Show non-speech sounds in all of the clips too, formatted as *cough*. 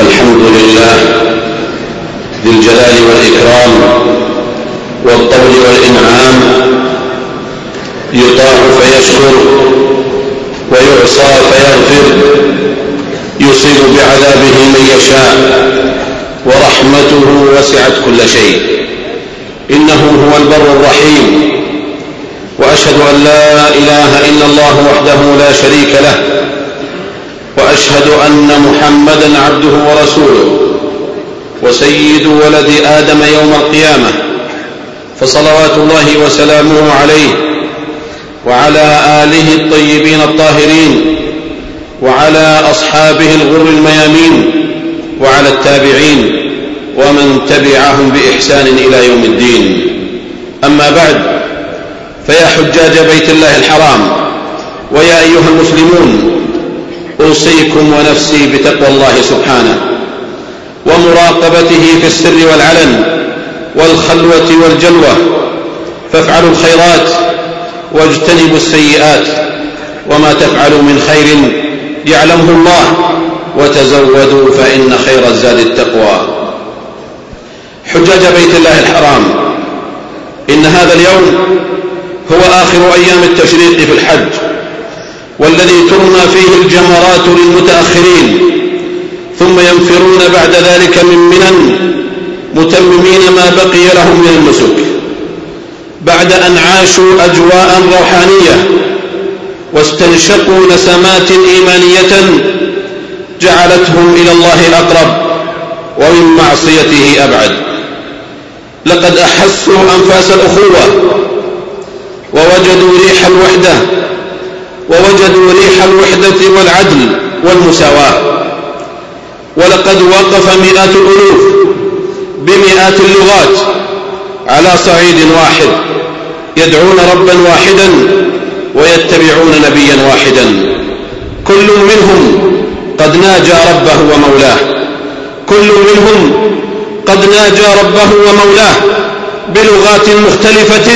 الحمد لله ذي الجلال والإكرام والطول والإنعام يطاع فيشكر ويعصى فيغفر يصيب بعذابه من يشاء ورحمته وسعت كل شيء إنه هو البر الرحيم وأشهد أن لا إله إلا الله وحده لا شريك له وأشهد أن محمدا عبده ورسوله وسيد ولد آدم يوم القيامة فصلوات الله وسلامه عليه وعلى آله الطيبين الطاهرين وعلى أصحابه الغر الميامين وعلى التابعين ومن تبعهم بإحسان إلى يوم الدين. أما بعد فيا حجاج بيت الله الحرام ويا أيها المسلمون أوصيكم ونفسي بتقوى الله سبحانه ومراقبته في السر والعلن والخلوة والجلوة فافعلوا الخيرات واجتنبوا السيئات وما تفعلوا من خير يعلمه الله وتزودوا فإن خير الزاد التقوى. حجاج بيت الله الحرام. إن هذا اليوم هو آخر أيام التشريق في الحج. والذي ترمى فيه الجمرات للمتأخرين ثم ينفرون بعد ذلك من منن متممين ما بقي لهم من النسك. بعد أن عاشوا أجواء روحانية واستنشقوا نسمات إيمانية جعلتهم إلى الله أقرب ومن معصيته أبعد. لقد أحسوا أنفاس الأخوة ووجدوا ريح الوحدة ووجدوا ريح الوحدة والعدل والمساواة. ولقد وقف مئات الألوف بمئات اللغات على صعيد واحد يدعون ربا واحدا ويتبعون نبيا واحدا. كل منهم قد ناجى ربه ومولاه. كل منهم قد ناجى ربه ومولاه بلغات مختلفة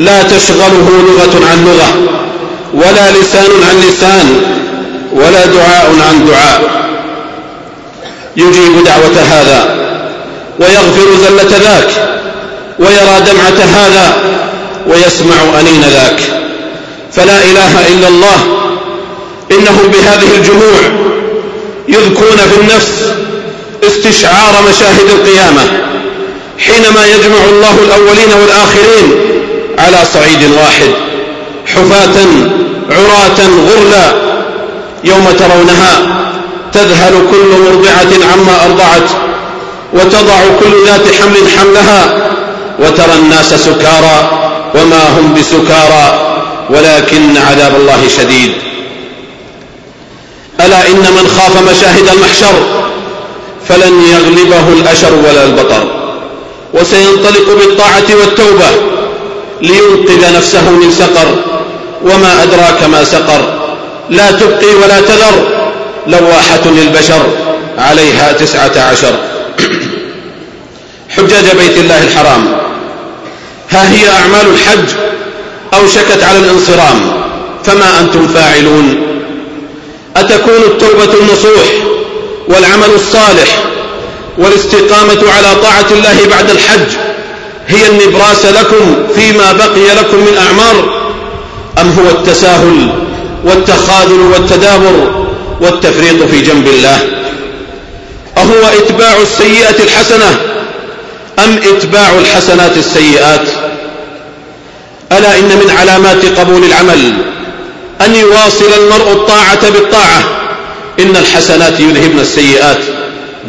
لا تشغله لغة عن لغة. ولا لسان عن لسان ولا دعاء عن دعاء. يجيب دعوة هذا ويغفر زلة ذاك ويرى دمعة هذا ويسمع أنين ذاك. فلا إله إلا الله إنهم بهذه الجموع يذكون في النفس استشعار مشاهد القيامة حينما يجمع الله الأولين والآخرين على صعيد واحد. حفاة عراة غرلا يوم ترونها تذهل كل مرضعة عما أرضعت وتضع كل ذات حمل حملها وترى الناس سكارى وما هم بسكارى ولكن عذاب الله شديد. ألا إن من خاف مشاهد المحشر فلن يغلبه الأشر ولا البطر وسينطلق بالطاعة والتوبة لينقذ نفسه من سقر. وما أدراك ما سقر. لا تبقي ولا تذر. لواحة للبشر عليها تسعة عشر. *clears throat* حجاج بيت الله الحرام. ها هي أعمال الحج أوشكت على الانصرام. فما أنتم فاعلون؟ أتكون التوبة النصوح والعمل الصالح والاستقامة على طاعة الله بعد الحج هي النبراس لكم فيما بقي لكم من أعمار أم هو التساهل والتخاذل والتدابر والتفريط في جنب الله؟ أهو إتباع السيئة الحسنة أم إتباع الحسنات السيئات؟ ألا إن من علامات قبول العمل أن يواصل المرء الطاعة بالطاعة؟ إن الحسنات يذهبن السيئات.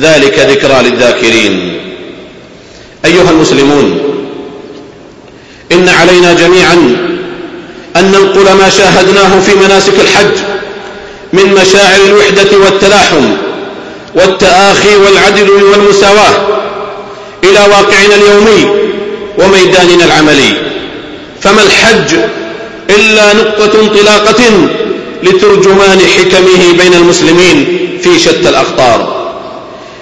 ذلك ذكرى للذاكرين. أيها المسلمون إن علينا جميعا أن ننقل ما شاهدناه في مناسك الحج من مشاعر الوحدة والتلاحم والتآخي والعدل والمساواة إلى واقعنا اليومي وميداننا العملي. فما الحج إلا نقطة انطلاقة لترجمان حكمه بين المسلمين في شتى الأخطار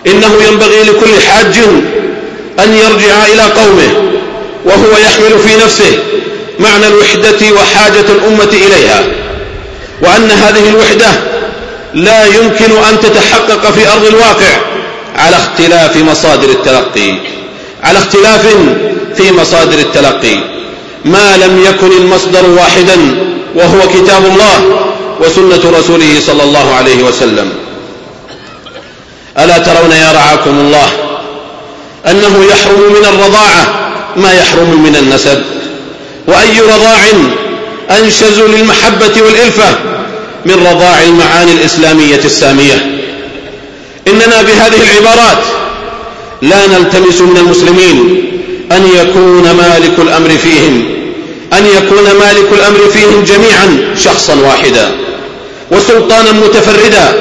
إنه ينبغي لكل حاج أن يرجع إلى قومه وهو يحمل في نفسه معنى الوحدة وحاجة الأمة إليها وأن هذه الوحدة لا يمكن أن تتحقق في أرض الواقع على اختلاف مصادر التلقي على اختلاف في مصادر التلقي. ما لم يكن المصدر واحدا وهو كتاب الله وسنة رسوله صلى الله عليه وسلم. ألا ترون يا رعاكم الله أنه يحرم من الرضاعة ما يحرم من النسب؟ وأي رضاع أنشز للمحبة والإلفة من رضاع المعاني الإسلامية السامية. إننا بهذه العبارات لا نلتمس من المسلمين أن يكون مالك الأمر فيهم أن يكون مالك الأمر فيهم جميعا شخصا واحدا وسلطانا متفردا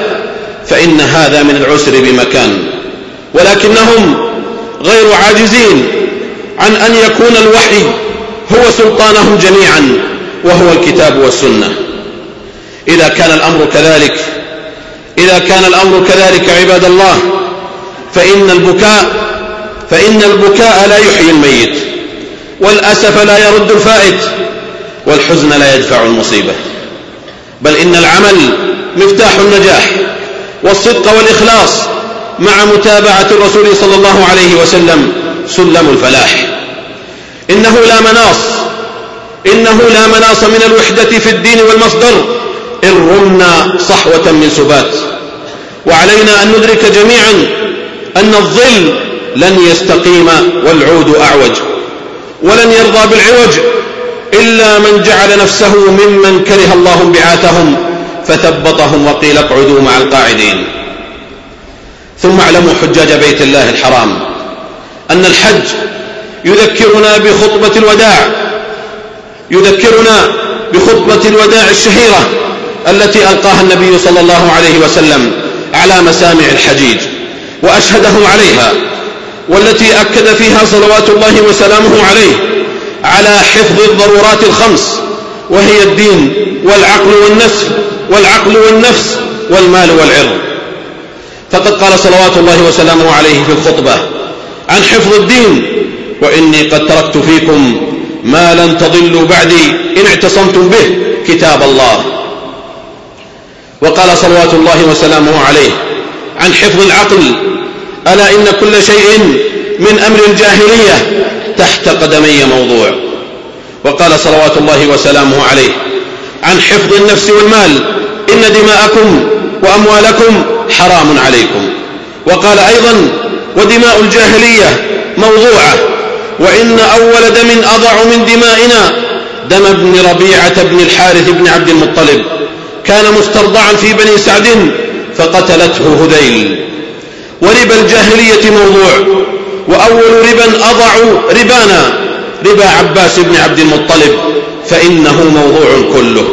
فإن هذا من العسر بمكان. ولكنهم غير عاجزين عن أن يكون الوحي هو سلطانهم جميعا وهو الكتاب والسنة. إذا كان الأمر كذلك إذا كان الأمر كذلك عباد الله فإن البكاء فإن البكاء لا يحيي الميت والأسف لا يرد الفائت والحزن لا يدفع المصيبة. بل إن العمل مفتاح النجاح والصدق والإخلاص مع متابعة الرسول صلى الله عليه وسلم سلم الفلاح. إنه لا مناص. إنه لا مناص من الوحدة في الدين والمصدر. إن رمنا صحوة من سبات. وعلينا أن ندرك جميعا أن الظل لن يستقيم والعود أعوج. ولن يرضى بالعوج إلا من جعل نفسه ممن كره الله انبعاثهم فثبطهم وقيل اقعدوا مع القاعدين. ثم اعلموا حجاج بيت الله الحرام أن الحج يذكرنا بخطبة الوداع. يذكرنا بخطبة الوداع الشهيرة التي ألقاها النبي صلى الله عليه وسلم على مسامع الحجيج وأشهدهم عليها والتي أكد فيها صلوات الله وسلامه عليه على حفظ الضرورات الخمس وهي الدين والعقل والنفس والعقل والنفس والمال والعرض. فقد قال صلوات الله وسلامه عليه في الخطبة عن حفظ الدين وإني قد تركت فيكم ما لن تضلوا بعدي إن اعتصمتم به كتاب الله. وقال صلوات الله وسلامه عليه عن حفظ العقل ألا إن كل شيء من أمر الجاهلية تحت قدمي موضوع. وقال صلوات الله وسلامه عليه عن حفظ النفس والمال إن دماءكم وأموالكم حرام عليكم. وقال أيضا ودماء الجاهلية موضوعة وإن أول دم أضع من دمائنا دم ابن ربيعة بن الحارث بن عبد المطلب. كان مسترضعا في بني سعد فقتلته هذيل. وربا الجاهلية موضوع. وأول ربا أضع ربانا ربا عباس بن عبد المطلب. فإنه موضوع كله.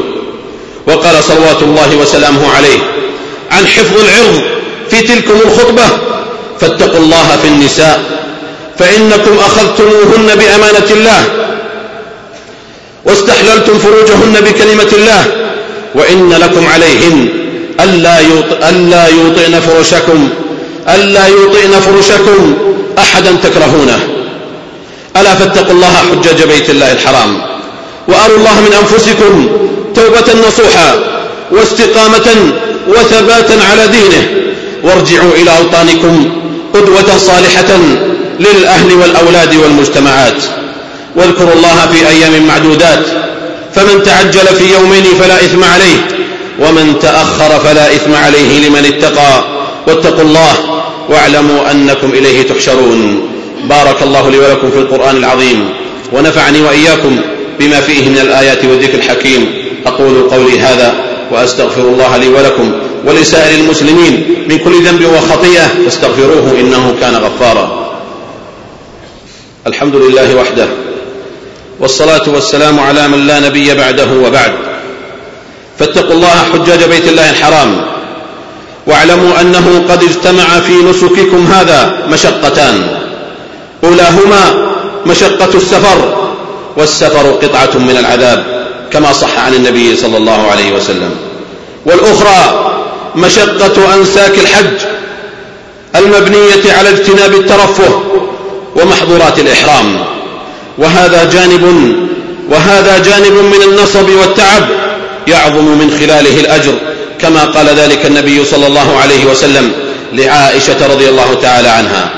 وقال صلوات الله وسلامه عليه عن حفظ العرض في تلكم الخطبة. فاتقوا الله في النساء فإنكم أخذتموهن بأمانة الله واستحللتم فروجهن بكلمة الله وإن لكم عليهن ألا, ألا يوطئن فرشكم ألا يوطئن فرشكم أحدا تكرهونه. ألا فاتقوا الله حجاج بيت الله الحرام وأروا الله من أنفسكم توبة نصوحا واستقامة وثباتا على دينه. وارجعوا إلى أوطانكم قدوة صالحة للأهل والأولاد والمجتمعات. واذكروا الله في أيام معدودات. فمن تعجل في يومين فلا إثم عليه ومن تأخر فلا إثم عليه لمن اتقى. واتقوا الله واعلموا أنكم إليه تحشرون. بارك الله لي ولكم في القرآن العظيم ونفعني وإياكم بما فيه من الآيات والذكر الحكيم. أقول قولي هذا وأستغفر الله لي ولكم ولسائر المسلمين من كل ذنب وخطيئة فاستغفروه إنه كان غفارا. الحمد لله وحده والصلاة والسلام على من لا نبي بعده وبعد. فاتقوا الله حجاج بيت الله الحرام واعلموا أنه قد اجتمع في نسككم هذا مشقتان. أولاهما مشقة السفر والسفر قطعة من العذاب كما صح عن النبي صلى الله عليه وسلم. والأخرى مشقة أنساك الحج المبنية على اجتناب الترفه ومحظورات الإحرام. وهذا جانب وهذا جانب من النصب والتعب يعظم من خلاله الأجر كما قال ذلك النبي صلى الله عليه وسلم لعائشة رضي الله تعالى عنها.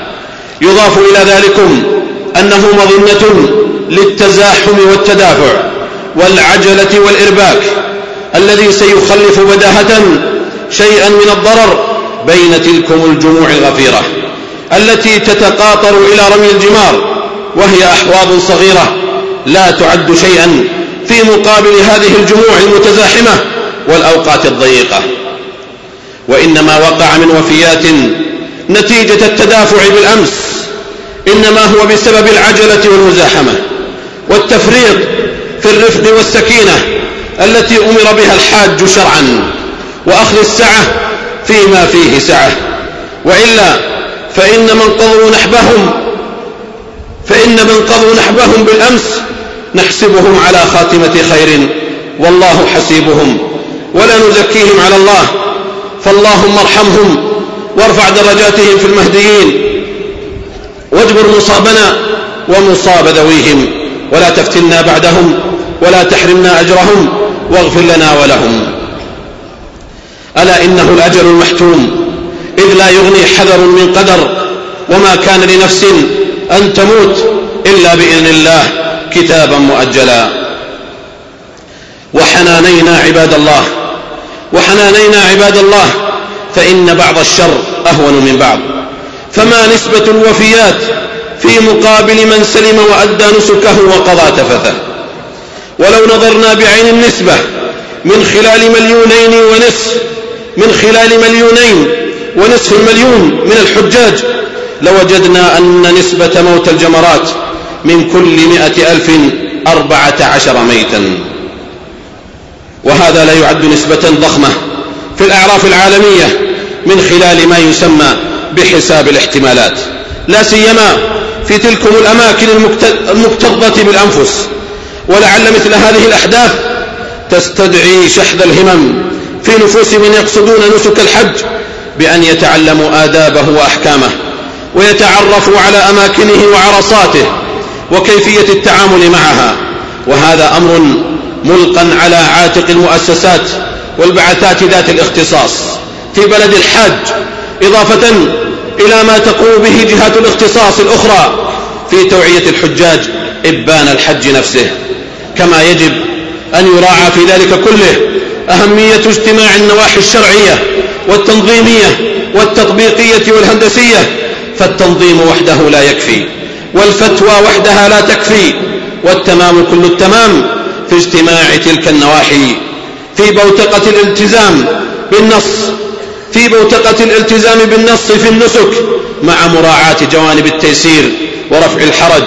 يضاف إلى ذلكم أنه مظنة للتزاحم والتدافع والعجلة والإرباك الذي سيخلف بداهة شيئا من الضرر بين تلكم الجموع الغفيرة. التي تتقاطر إلى رمي الجمار وهي أحواض صغيرة لا تعد شيئا في مقابل هذه الجموع المتزاحمة والأوقات الضيقة. وإنما وقع من وفيات نتيجة التدافع بالأمس إنما هو بسبب العجلة والمزاحمة والتفريط في الرفق والسكينة التي أمر بها الحاج شرعا وأخذ السعة فيما فيه سعة. وإلا فإن من قضوا نحبهم فإن من قضوا نحبهم بالأمس نحسبهم على خاتمة خير والله حسيبهم ولا نزكيهم على الله فاللهم ارحمهم وارفع درجاتهم في المهديين واجبر مصابنا ومصاب ذويهم ولا تفتنا بعدهم ولا تحرمنا أجرهم واغفر لنا ولهم. ألا إنه الأجل المحتوم؟ إذ لا يغني حذر من قدر وما كان لنفس أن تموت إلا بإذن الله كتابا مؤجلا. وحنانينا عباد الله وحنانينا عباد الله فإن بعض الشر أهون من بعض. فما نسبة الوفيات في مقابل من سلم وأدى نسكه وقضى تفثه. ولو نظرنا بعين النسبة من خلال مليونين ونصف من خلال مليونين ونصف المليون من الحجاج لوجدنا أن نسبة موت الجمرات من كل مئة ألف أربعة عشر ميتا. وهذا لا يعد نسبة ضخمة في الأعراف العالمية من خلال ما يسمى بحساب الاحتمالات لا سيما في تلكم الأماكن المكتظة بالأنفس. ولعل مثل هذه الأحداث تستدعي شحذ الهمم في نفوس من يقصدون نسك الحج بأن يتعلموا آدابه وأحكامه ويتعرفوا على أماكنه وعرصاته وكيفية التعامل معها وهذا أمر ملقا على عاتق المؤسسات والبعثات ذات الاختصاص في بلد الحاج إضافة إلى ما تقوم به جهات الاختصاص الأخرى في توعية الحجاج إبان الحج نفسه. كما يجب أن يراعى في ذلك كله أهمية اجتماع النواحي الشرعية والتنظيمية والتطبيقية والهندسية فالتنظيم وحده لا يكفي والفتوى وحدها لا تكفي والتمام كل التمام في اجتماع تلك النواحي في بوتقة الالتزام بالنص في بوتقة الالتزام بالنص في النسك مع مراعاة جوانب التيسير ورفع الحرج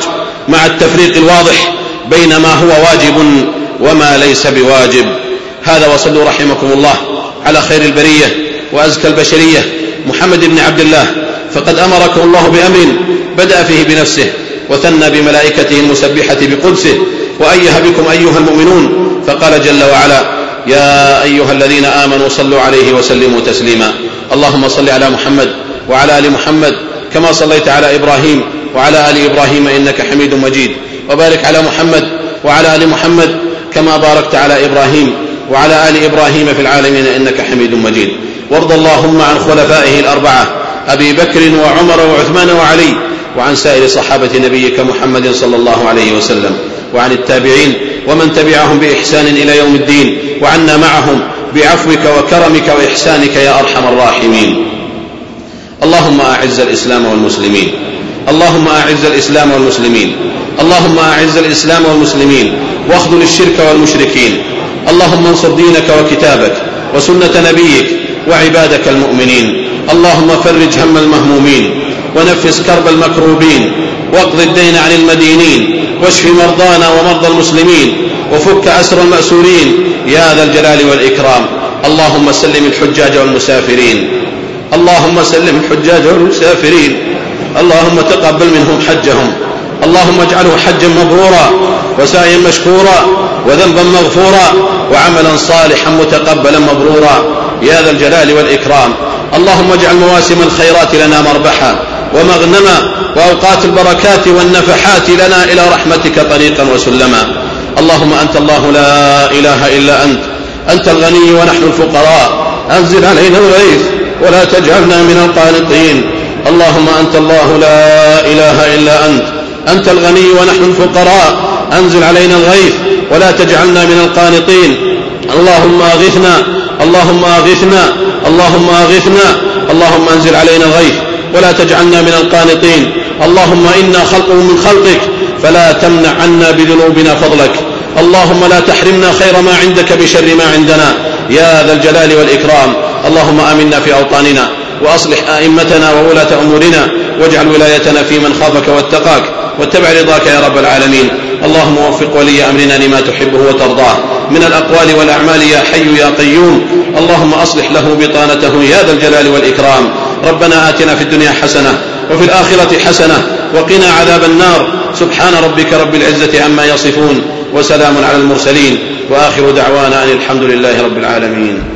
مع التفريق الواضح بين ما هو واجب وما ليس بواجب. هذا وصلوا رحمكم الله على خير البرية. وأزكى البشرية محمد بن عبد الله فقد أمركم الله بأمر بدأ فيه بنفسه وثنى بملائكته المسبحة بقدسه وأيه بكم أيها المؤمنون فقال جل وعلا يا أيها الذين آمنوا صلوا عليه وسلموا تسليما. اللهم صل على محمد وعلى آل محمد كما صليت على إبراهيم وعلى آل إبراهيم إنك حميد مجيد. وبارك على محمد وعلى آل محمد كما باركت على إبراهيم وعلى آل إبراهيم في العالمين إنك حميد مجيد. وارض اللهم عن خلفائه الأربعة أبي بكر وعمر وعثمان وعلي وعن سائر صحابة نبيك محمد صلى الله عليه وسلم وعن التابعين ومن تبعهم بإحسان إلى يوم الدين وعنا معهم بعفوك وكرمك وإحسانك يا أرحم الراحمين. اللهم أعز الإسلام والمسلمين. اللهم أعز الإسلام والمسلمين. اللهم أعز الإسلام والمسلمين. واخذل الشرك والمشركين. اللهم انصر دينك وكتابك وسنة نبيك وعبادك المؤمنين. اللهم فرج هم المهمومين ونفس كرب المكروبين واقض الدين عن المدينين واشف مرضانا ومرضى المسلمين وفك أسر المأسورين. يا ذا الجلال والإكرام. اللهم سلم الحجاج والمسافرين. اللهم سلم الحجاج والمسافرين. اللهم تقبل منهم حجهم. اللهم اجعله حجا مبرورا وسعيا مشكورا وذنبا مغفورا وعملا صالحا متقبلا مبرورا. يا ذا الجلال والإكرام. اللهم اجعل مواسم الخيرات لنا مربحا ومغنما وأوقات البركات والنفحات لنا إلى رحمتك طريقا وسلما. اللهم أنت الله لا إله إلا أنت أنت الغني ونحن الفقراء. أنزل علينا الغيث ولا تجعلنا من القانطين. اللهم أنت الله لا إله إلا أنت أنت الغني ونحن الفقراء. أنزل علينا الغيث ولا تجعلنا من القانطين. اللهم أغثنا اللهم أغثنا اللهم أغثنا اللهم أنزل علينا الغيث ولا تجعلنا من القانطين. اللهم إنا خلق من خلقك فلا تمنع عنا بذنوبنا فضلك. اللهم لا تحرمنا خير ما عندك بشر ما عندنا. يا ذا الجلال والإكرام. اللهم آمنا في أوطاننا وأصلح أئمتنا وولاة أمورنا واجعل ولايتنا في من خافك واتقاك واتبع رضاك يا رب العالمين. اللهم وفق ولي أمرنا لما تحبه وترضاه. من الأقوال والأعمال يا حي يا قيوم. اللهم أصلح له بطانته يا ذا الجلال والإكرام. ربنا آتنا في الدنيا حسنة وفي الآخرة حسنة وقنا عذاب النار. سبحان ربك رب العزة عما يصفون وسلام على المرسلين. وآخر دعوانا أن الحمد لله رب العالمين.